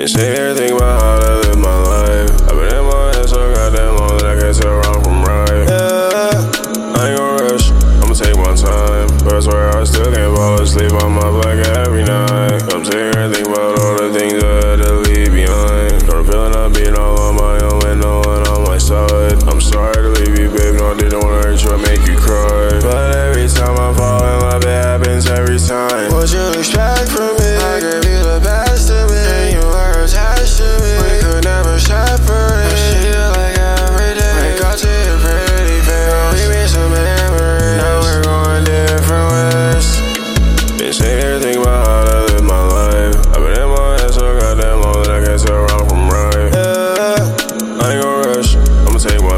Take everything about how to live my life. I've been in my head so goddamn long that I can't tell wrong from right. Yeah, I ain't gon' rush. I'ma take my time. But I swear I still can't fall asleep on my black every night. I'm taking everything about all the things I had to leave behind. Got a feeling I've been all on my own with no one on my side.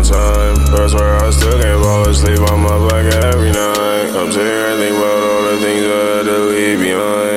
on time. That's where I still can't fall asleep. I'm up like every night. I'm tired, here thinking about all the things I had to leave behind.